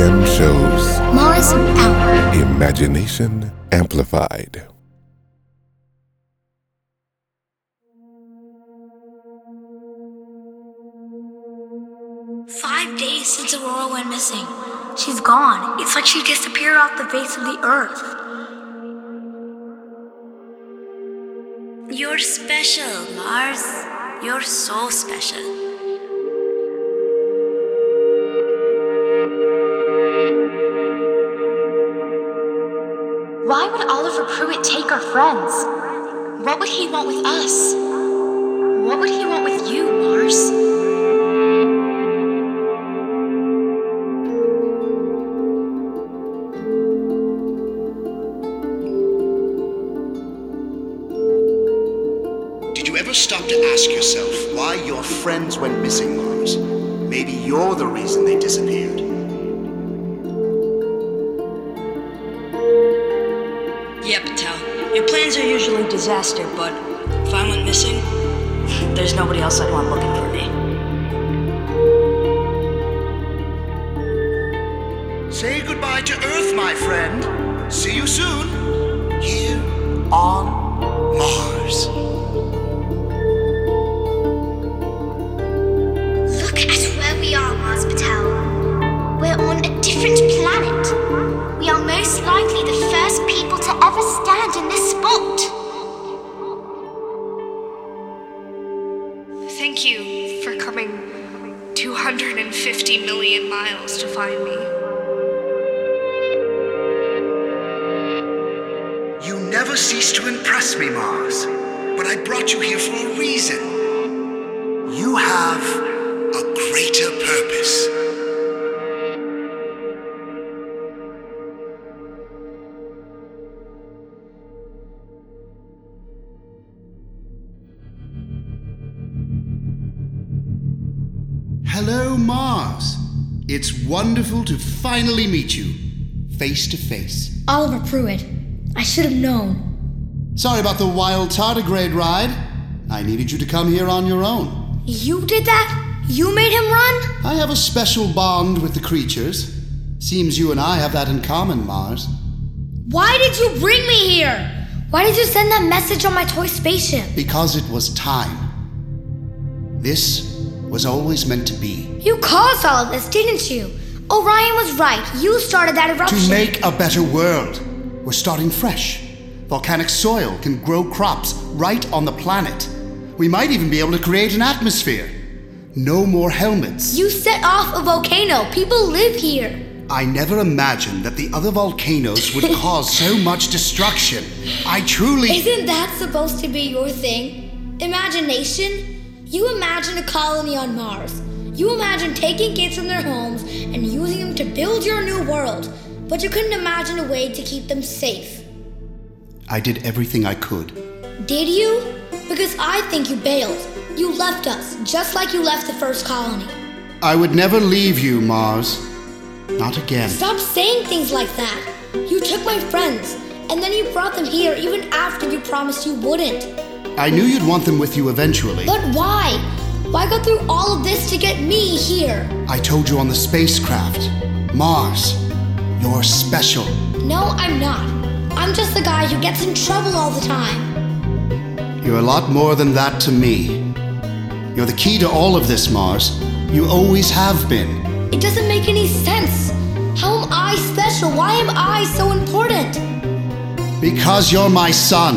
run! Shows Mars out. Imagination Amplified. Five days since Aurora went missing. She's gone. It's like she disappeared off the face of the earth. You're special, Mars. You're so special. Why would Oliver Pruitt take our friends? What would he want with us? What would he want with you, Mars? Earth, my friend. See you soon. Here on Mars. Look at where we are, Mars Patel. We're on a different planet. We are most likely the first people to ever stand in this spot. Thank you for coming 250 million miles to find me. To me, Mars. But I brought you here for a reason. You have a greater purpose. Hello, Mars. It's wonderful to finally meet you, face to face. Oliver Pruitt. I should have known. Sorry about the wild tardigrade ride. I needed you to come here on your own. You did that? You made him run? I have a special bond with the creatures. Seems you and I have that in common, Mars. Why did you bring me here? Why did you send that message on my toy spaceship? Because it was time. This was always meant to be. You caused all of this, didn't you? Orion was right. You started that eruption. To make a better world, we're starting fresh. Volcanic soil can grow crops right on the planet. We might even be able to create an atmosphere. No more helmets. You set off a volcano. People live here. I never imagined that the other volcanoes would cause so much destruction. I truly. Isn't that supposed to be your thing? Imagination? You imagine a colony on Mars. You imagine taking kids from their homes and using them to build your new world. But you couldn't imagine a way to keep them safe. I did everything I could. Did you? Because I think you bailed. You left us, just like you left the first colony. I would never leave you, Mars. Not again. Stop saying things like that. You took my friends, and then you brought them here even after you promised you wouldn't. I knew you'd want them with you eventually. But why? Why go through all of this to get me here? I told you on the spacecraft. Mars, you're special. No, I'm not. I'm just the guy who gets in trouble all the time. You're a lot more than that to me. You're the key to all of this, Mars. You always have been. It doesn't make any sense. How am I special? Why am I so important? Because you're my son.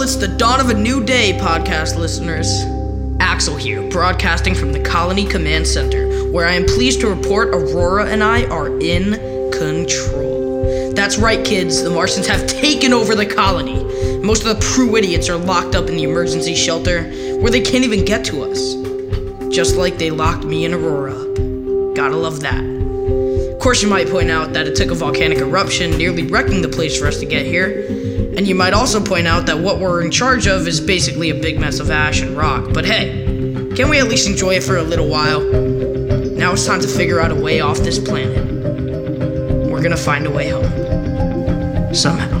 Well, it's the dawn of a new day, podcast listeners. Axel here, broadcasting from the Colony Command Center, where I am pleased to report Aurora and I are in control. That's right, kids, the Martians have taken over the colony. Most of the Prue idiots are locked up in the emergency shelter, where they can't even get to us. Just like they locked me and Aurora up. Gotta love that. Of course, you might point out that it took a volcanic eruption nearly wrecking the place for us to get here. And you might also point out that what we're in charge of is basically a big mess of ash and rock. But hey, can we at least enjoy it for a little while? Now it's time to figure out a way off this planet. We're gonna find a way home. Somehow.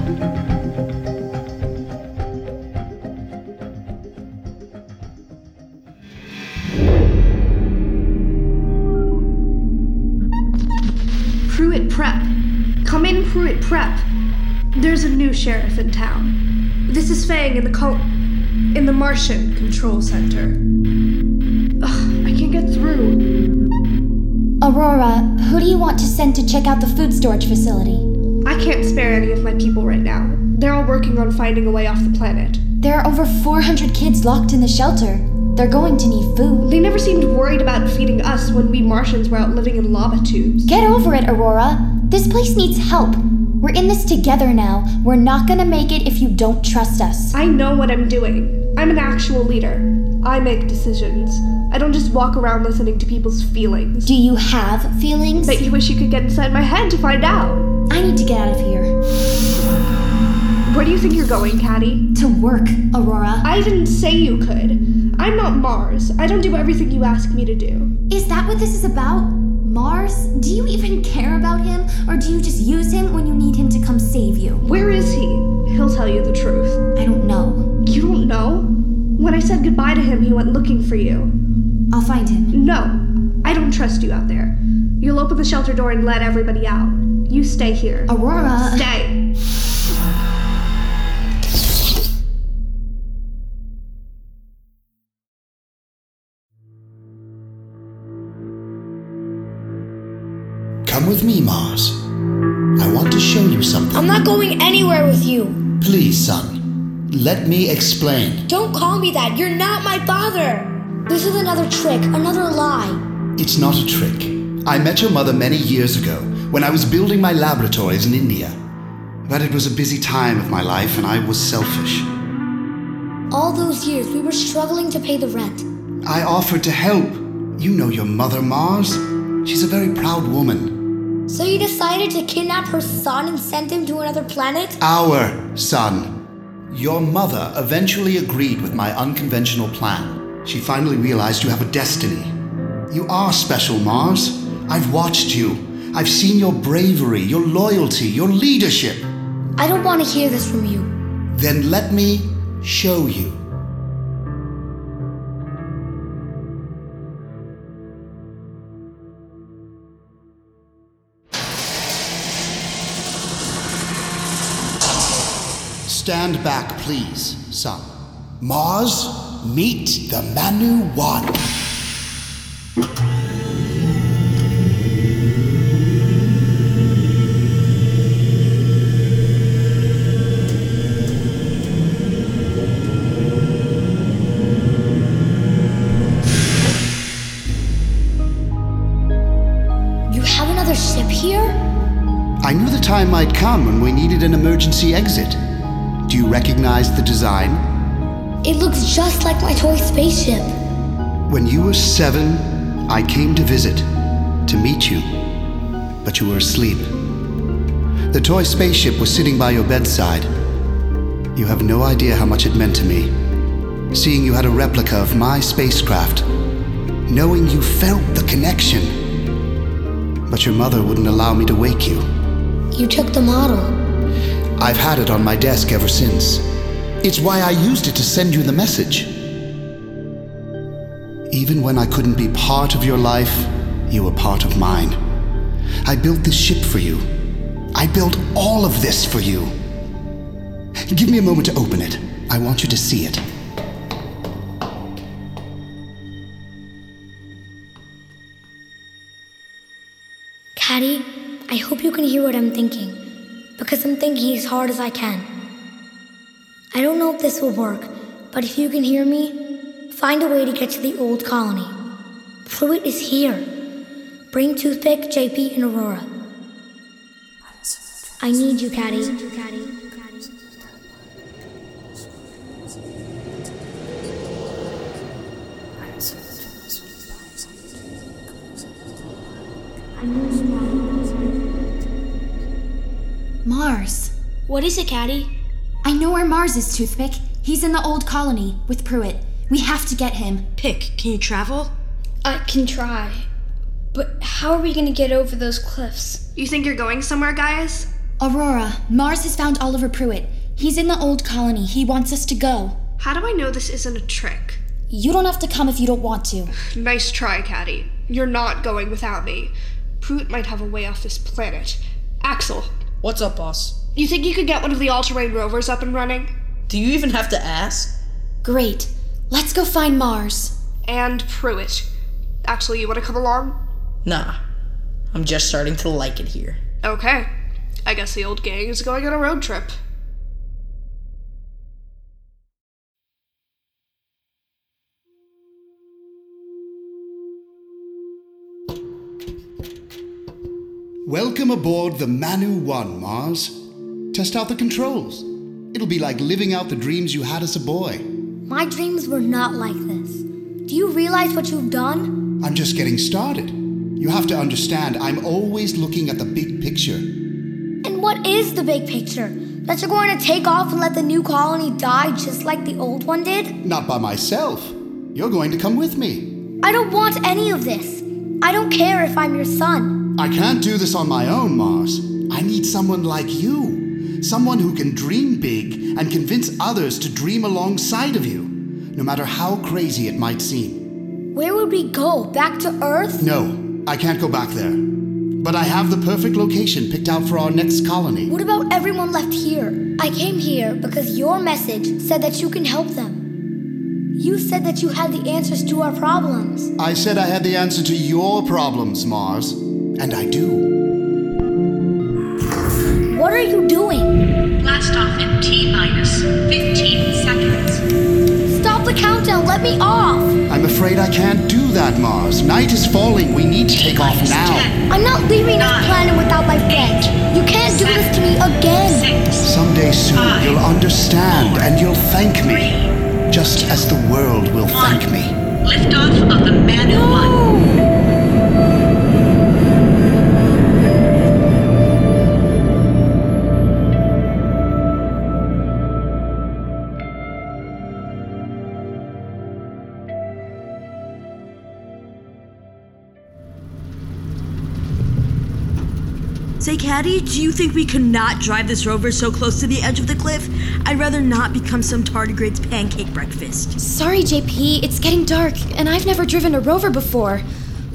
In town. This is Fang in the col- in the Martian Control Center. Ugh, I can't get through. Aurora, who do you want to send to check out the food storage facility? I can't spare any of my people right now. They're all working on finding a way off the planet. There are over 400 kids locked in the shelter. They're going to need food. They never seemed worried about feeding us when we Martians were out living in lava tubes. Get over it, Aurora. This place needs help. We're in this together now. We're not gonna make it if you don't trust us. I know what I'm doing. I'm an actual leader. I make decisions. I don't just walk around listening to people's feelings. Do you have feelings? Bet you wish you could get inside my head to find out. I need to get out of here. Where do you think you're going, Caddy? To work, Aurora. I didn't say you could. I'm not Mars. I don't do everything you ask me to do. Is that what this is about? Mars? Do you even care about him? Or do you just use him when you need him to come save you? Where is he? He'll tell you the truth. I don't know. You don't know? When I said goodbye to him, he went looking for you. I'll find him. No, I don't trust you out there. You'll open the shelter door and let everybody out. You stay here. Aurora. Stay. With me, Mars. I want to show you something. I'm not going anywhere with you. Please, son. Let me explain. Don't call me that. You're not my father. This is another trick, another lie. It's not a trick. I met your mother many years ago when I was building my laboratories in India. But it was a busy time of my life and I was selfish. All those years, we were struggling to pay the rent. I offered to help. You know your mother, Mars. She's a very proud woman. So you decided to kidnap her son and send him to another planet? Our son. Your mother eventually agreed with my unconventional plan. She finally realized you have a destiny. You are special, Mars. I've watched you. I've seen your bravery, your loyalty, your leadership. I don't want to hear this from you. Then let me show you. Stand back, please, son. Mars, meet the Manu One. You have another ship here? I knew the time might come when we needed an emergency exit. Do you recognize the design? It looks just like my toy spaceship. When you were seven, I came to visit, to meet you, but you were asleep. The toy spaceship was sitting by your bedside. You have no idea how much it meant to me. Seeing you had a replica of my spacecraft, knowing you felt the connection. But your mother wouldn't allow me to wake you. You took the model. I've had it on my desk ever since. It's why I used it to send you the message. Even when I couldn't be part of your life, you were part of mine. I built this ship for you. I built all of this for you. Give me a moment to open it. I want you to see it. Caddy, I hope you can hear what I'm thinking, because I'm thinking as hard as I can. I don't know if this will work, but if you can hear me, Find a way to get to the old colony. Pruitt is here. Bring Toothpick, JP, and Aurora. I need you, Caddy. What is it, Caddy? I know where Mars is, Toothpick. He's in the old colony with Pruitt. We have to get him. Pick, can you travel? I can try. But how are we gonna get over those cliffs? You think you're going somewhere, guys? Aurora, Mars has found Oliver Pruitt. He's in the old colony. He wants us to go. How do I know this isn't a trick? You don't have to come if you don't want to. Nice try, Caddy. You're not going without me. Pruitt might have a way off this planet. Axel. What's up, boss? You think you could get one of the all terrain rovers up and running? Do you even have to ask? Great. Let's go find Mars. And Pruitt. Actually, you want to come along? Nah. I'm just starting to like it here. Okay. I guess the old gang is going on a road trip. Welcome aboard the Manu 1, Mars. Test out the controls. It'll be like living out the dreams you had as a boy. My dreams were not like this. Do you realize what you've done? I'm just getting started. You have to understand, I'm always looking at the big picture. And what is the big picture? That you're going to take off and let the new colony die just like the old one did? Not by myself. You're going to come with me. I don't want any of this. I don't care if I'm your son. I can't do this on my own, Mars. I need someone like you. Someone who can dream big and convince others to dream alongside of you, no matter how crazy it might seem. Where would we go? Back to Earth? No, I can't go back there. But I have the perfect location picked out for our next colony. What about everyone left here? I came here because your message said that you can help them. You said that you had the answers to our problems. I said I had the answer to your problems, Mars. And I do. What are you doing? Blast off in T minus 15 seconds. Stop the countdown. Let me off. I'm afraid I can't do that, Mars. Night is falling. We need to take off now. I'm not leaving this planet without my friends. You can't do this to me again. Someday soon you'll understand and you'll thank me. Just as the world will thank me. Liftoff of the Manu 1. Caddy, do you think we could not drive this rover so close to the edge of the cliff? I'd rather not become some tardigrade's pancake breakfast. Sorry, JP, it's getting dark, and I've never driven a rover before.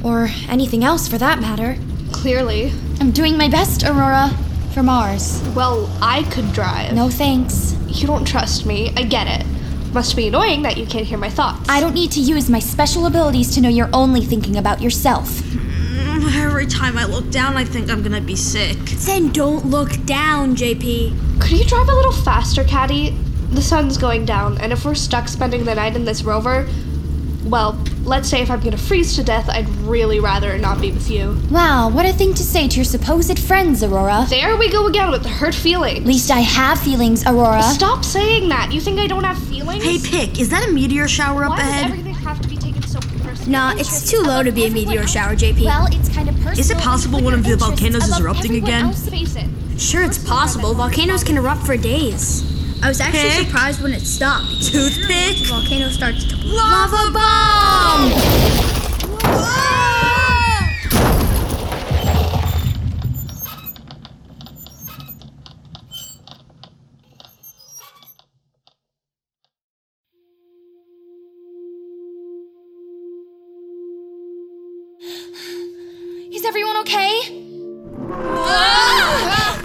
Or anything else for that matter. Clearly. I'm doing my best, Aurora. For Mars. Well, I could drive. No thanks. You don't trust me. I get it. Must be annoying that you can't hear my thoughts. I don't need to use my special abilities to know you're only thinking about yourself. Every time I look down, I think I'm gonna be sick. Then don't look down, JP. Could you drive a little faster, Caddy? The sun's going down, and if we're stuck spending the night in this rover, well, let's say if I'm gonna freeze to death, I'd really rather not be with you. Wow, what a thing to say to your supposed friends, Aurora. There we go again with the hurt feelings. At least I have feelings, Aurora. Stop saying that. You think I don't have feelings? Hey, Pick, is that a meteor shower up Why ahead? does everything have to be taken so personally? Nah, it's too low to be a meteor shower, JP. Well, it's kind of personal. Is it possible one of the volcanoes is erupting again? Face it. Sure, it's possible. Volcanoes can erupt for days. I was actually Pick. surprised when it stopped. Toothpick? The volcano starts to Lava bomb! Is everyone okay? Ah!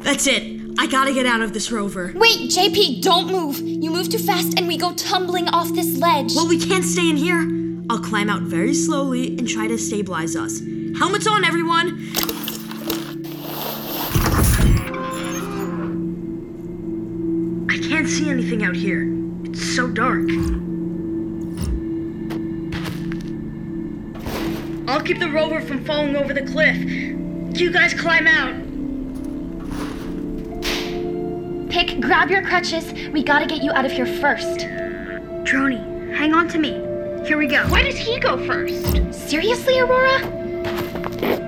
That's it. I gotta get out of this rover. Wait, JP, don't move. You move too fast and we go tumbling off this ledge. Well, we can't stay in here. I'll climb out very slowly and try to stabilize us. Helmets on, everyone! I can't see anything out here. It's so dark. I'll keep the rover from falling over the cliff. You guys climb out. Pick, grab your crutches. We gotta get you out of here first. Droney, hang on to me. Here we go. Why does he go first? Seriously, Aurora?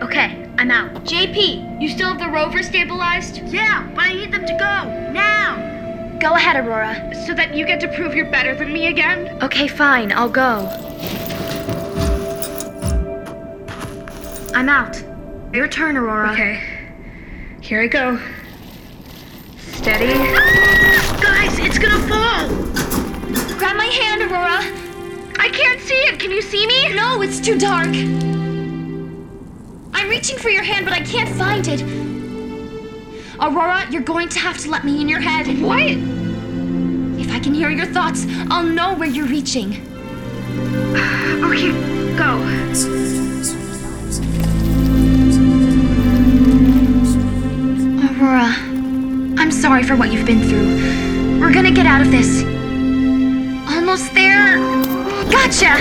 Okay, I'm out. JP, you still have the rover stabilized? Yeah, but I need them to go. Now! Go ahead, Aurora. So that you get to prove you're better than me again? Okay, fine, I'll go. I'm out. Your turn, Aurora. Okay. Here I go. Steady. Guys, it's gonna fall! Grab my hand, Aurora. I can't see it. Can you see me? No, it's too dark. I'm reaching for your hand, but I can't find it. Aurora, you're going to have to let me in your head. What? If I can hear your thoughts, I'll know where you're reaching. Okay, go. Sorry for what you've been through. We're gonna get out of this. Almost there. Gotcha!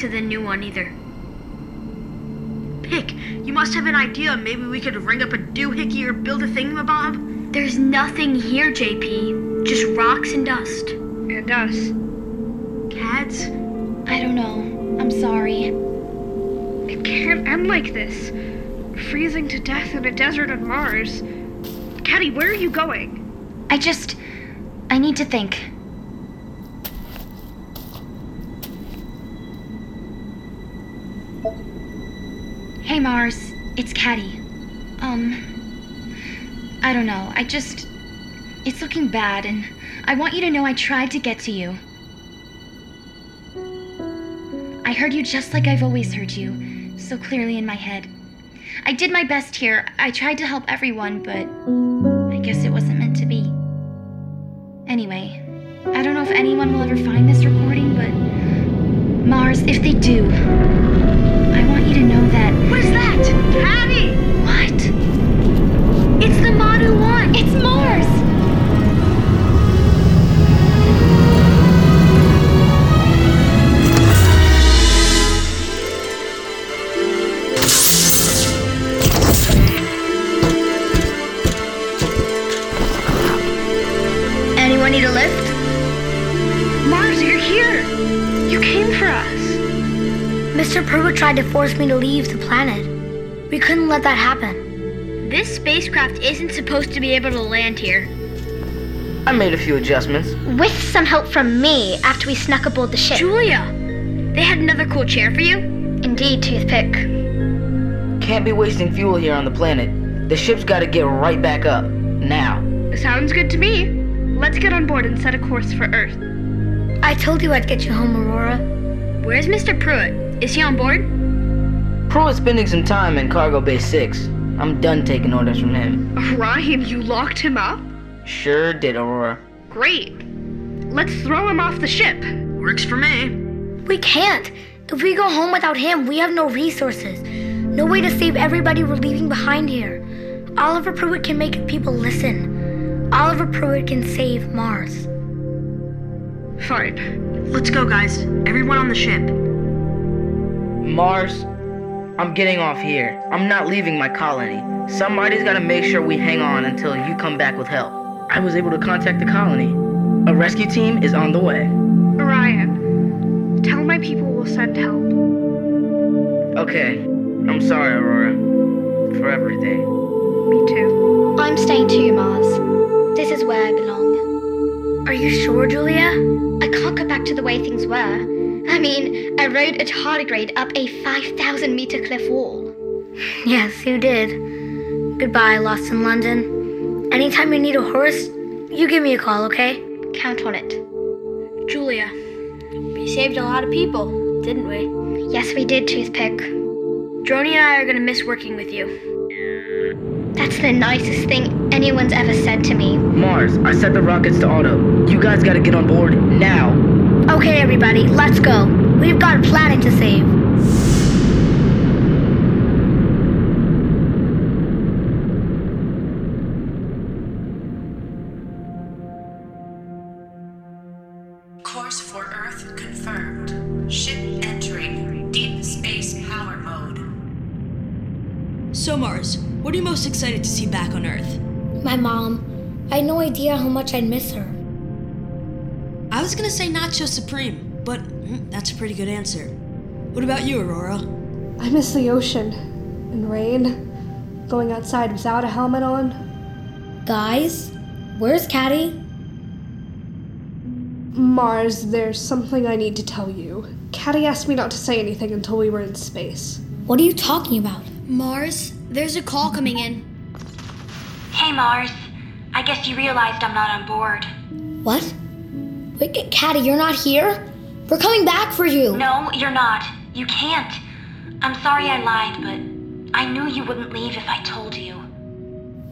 To the new one either. Pick, you must have an idea. Maybe we could ring up a doohickey or build a thingamabob? There's nothing here, JP. Just rocks and dust. And us. Cats? I don't know. I'm sorry. It can't end like this. Freezing to death in a desert on Mars. Caddy, where are you going? I just. I need to think. Hey, Mars. It's Caddy. Um. I don't know. I just. It's looking bad, and I want you to know I tried to get to you. I heard you just like I've always heard you, so clearly in my head. I did my best here. I tried to help everyone, but I guess it wasn't meant to be. Anyway, I don't know if anyone will ever find this recording, but Mars, if they do, You to know that. What is that? Caddy! What? It's the Manu 1! It's Mars! Mr. Pruitt tried to force me to leave the planet. We couldn't let that happen. This spacecraft isn't supposed to be able to land here. I made a few adjustments. With some help from me after we snuck aboard the ship. Julia! They had another cool chair for you? Indeed, Toothpick. Can't be wasting fuel here on the planet. The ship's gotta get right back up. Now. Sounds good to me. Let's get on board and set a course for Earth. I told you I'd get you home, Aurora. Where's Mr. Pruitt? Is he on board? Pro is spending some time in Cargo Bay 6. I'm done taking orders from him. Ryan, you locked him up? Sure did, Aurora. Great. Let's throw him off the ship. Works for me. We can't. If we go home without him, we have no resources. No way to save everybody we're leaving behind here. Oliver Pruitt can make people listen. Oliver Pruitt can save Mars. Fine. Let's go, guys. Everyone on the ship. Mars, I'm getting off here. I'm not leaving my colony. Somebody's gotta make sure we hang on until you come back with help. I was able to contact the colony. A rescue team is on the way. Orion, tell my people we'll send help. Okay. I'm sorry, Aurora. For everything. Me too. I'm staying too, Mars. This is where I belong. Are you sure, Julia? I can't go back to the way things were. I mean, I rode a tardigrade up a 5,000 meter cliff wall. Yes, you did. Goodbye, Lost in London. Anytime you need a horse, you give me a call, okay? Count on it. Julia, we saved a lot of people, didn't we? Yes, we did, Toothpick. Droney and I are gonna miss working with you. That's the nicest thing anyone's ever said to me. Mars, I set the rockets to auto. You guys gotta get on board now. Okay, everybody, let's go. We've got a planet to save. Course for Earth confirmed. Ship entering deep space power mode. So, Mars, what are you most excited to see back on Earth? My mom. I had no idea how much I'd miss her. I was gonna say Nacho Supreme, but mm, that's a pretty good answer. What about you, Aurora? I miss the ocean and rain, going outside without a helmet on. Guys, where's Caddy? Mars, there's something I need to tell you. Caddy asked me not to say anything until we were in space. What are you talking about? Mars, there's a call coming in. Hey, Mars. I guess you realized I'm not on board. What? Wait, Caddy, you're not here? We're coming back for you. No, you're not. You can't. I'm sorry I lied, but I knew you wouldn't leave if I told you.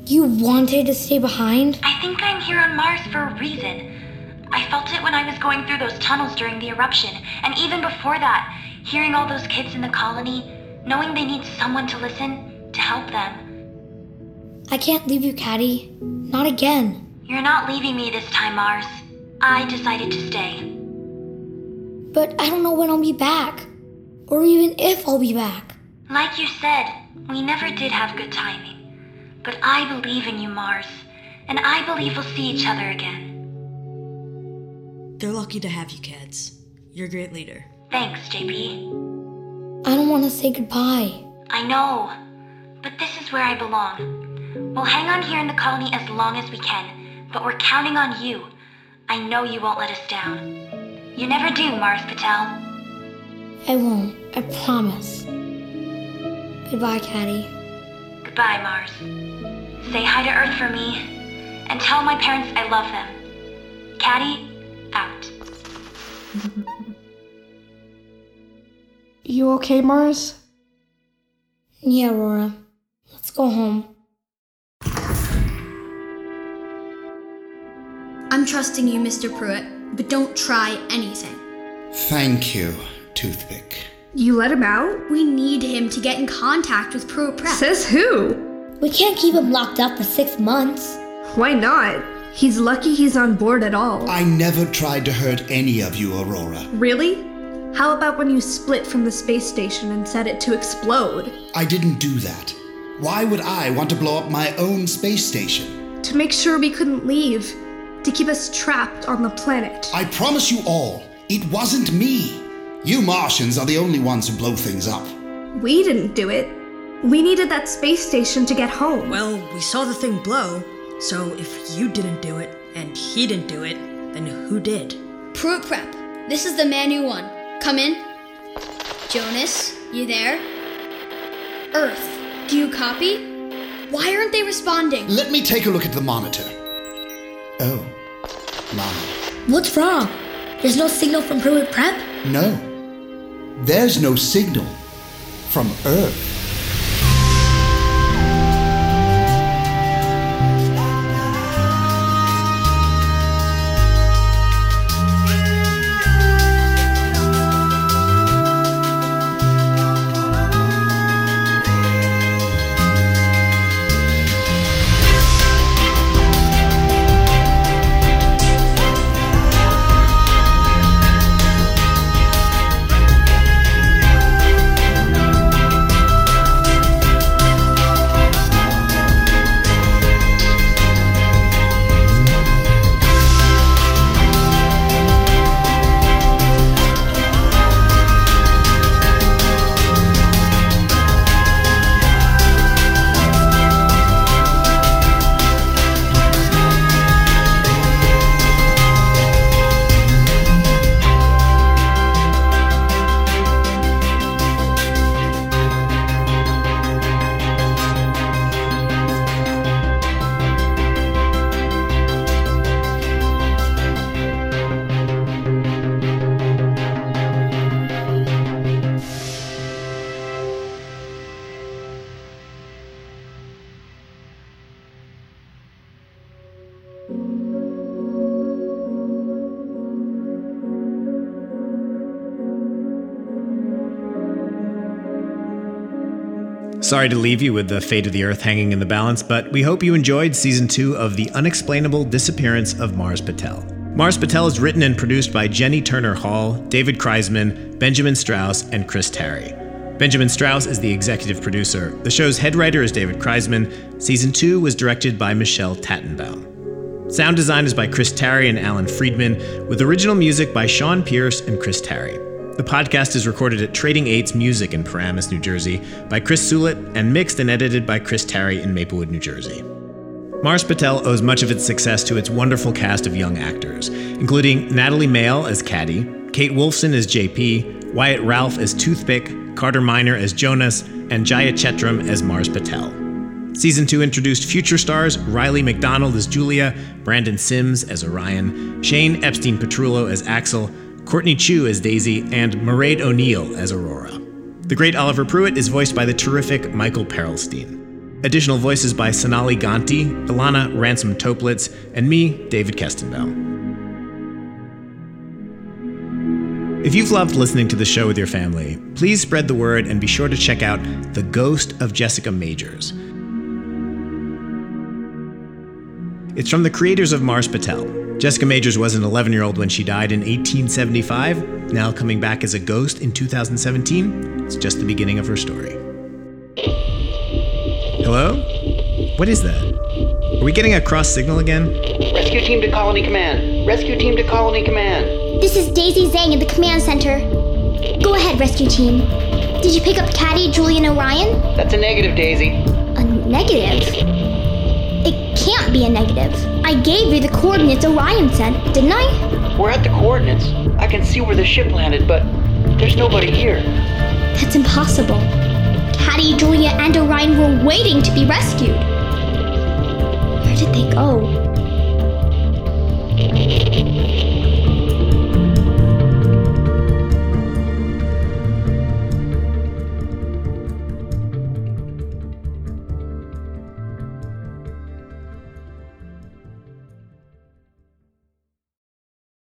You wanted to stay behind? I think I'm here on Mars for a reason. I felt it when I was going through those tunnels during the eruption, and even before that, hearing all those kids in the colony, knowing they need someone to listen, to help them. I can't leave you, Caddy. Not again. You're not leaving me this time, Mars. I decided to stay. But I don't know when I'll be back. Or even if I'll be back. Like you said, we never did have good timing. But I believe in you, Mars. And I believe we'll see each other again. They're lucky to have you, kids. You're a great leader. Thanks, JP. I don't want to say goodbye. I know. But this is where I belong. We'll hang on here in the colony as long as we can, but we're counting on you. I know you won't let us down. You never do, Mars Patel. I won't. I promise. Goodbye, Caddy. Goodbye, Mars. Say hi to Earth for me, and tell my parents I love them. Caddy, out. You okay, Mars? Yeah, Aurora. Let's go home. I'm trusting you, Mr. Pruitt, but don't try anything. Thank you, Toothpick. You let him out? We need him to get in contact with Pruitt Prep. Says who? We can't keep him locked up for six months. Why not? He's lucky he's on board at all. I never tried to hurt any of you, Aurora. Really? How about when you split from the space station and set it to explode? I didn't do that. Why would I want to blow up my own space station? To make sure we couldn't leave. To keep us trapped on the planet. I promise you all, it wasn't me. You Martians are the only ones who blow things up. We didn't do it. We needed that space station to get home. Well, we saw the thing blow, so if you didn't do it and he didn't do it, then who did? Pruitt Prep, this is the Manu One. Come in. Jonas, you there? Earth, do you copy? Why aren't they responding? Let me take a look at the monitor. Oh, What's wrong? There's no signal from Pruitt Prep? No. There's no signal from Earth. Sorry to leave you with the fate of the Earth hanging in the balance, but we hope you enjoyed season two of The Unexplainable Disappearance of Mars Patel. Mars Patel is written and produced by Jenny Turner Hall, David Kreisman, Benjamin Strauss, and Chris Terry. Benjamin Strauss is the executive producer. The show's head writer is David Kreisman. Season two was directed by Michelle Tattenbaum. Sound design is by Chris Terry and Alan Friedman, with original music by Sean Pierce and Chris Terry. The podcast is recorded at Trading Eights Music in Paramus, New Jersey, by Chris Sulit, and mixed and edited by Chris Terry in Maplewood, New Jersey. Mars Patel owes much of its success to its wonderful cast of young actors, including Natalie Mayle as Caddy, Kate Wolfson as JP, Wyatt Ralph as Toothpick, Carter Miner as Jonas, and Jaya Chetram as Mars Patel. Season 2 introduced future stars Riley McDonald as Julia, Brandon Sims as Orion, Shane Epstein Petrullo as Axel, Courtney Chu as Daisy, and Mairead O'Neill as Aurora. The great Oliver Pruitt is voiced by the terrific Michael Perelstein. Additional voices by Sonali Ganti, Ilana Ransom Toplitz, and me, David Kestenbaum. If you've loved listening to the show with your family, please spread the word and be sure to check out The Ghost of Jessica Majors. It's from the creators of Mars Patel. Jessica Majors was an 11 year old when she died in 1875, now coming back as a ghost in 2017. It's just the beginning of her story. Hello? What is that? Are we getting a cross signal again? Rescue team to colony command. Rescue team to colony command. This is Daisy Zhang at the command center. Go ahead, rescue team. Did you pick up Caddy, Julian, Orion? That's a negative, Daisy. A negative? It can't be a negative. I gave you the coordinates Orion said, didn't I? We're at the coordinates. I can see where the ship landed, but there's nobody here. That's impossible. Caddy, Julia, and Orion were waiting to be rescued. Where did they go?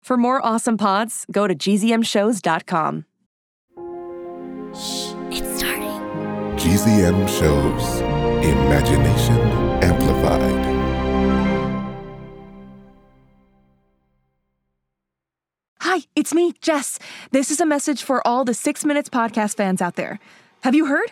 For more awesome pods, go to gzmshows.com. Shh, it's starting. GZM shows Imagination Amplified. Hi, it's me, Jess. This is a message for all the Six Minutes podcast fans out there. Have you heard?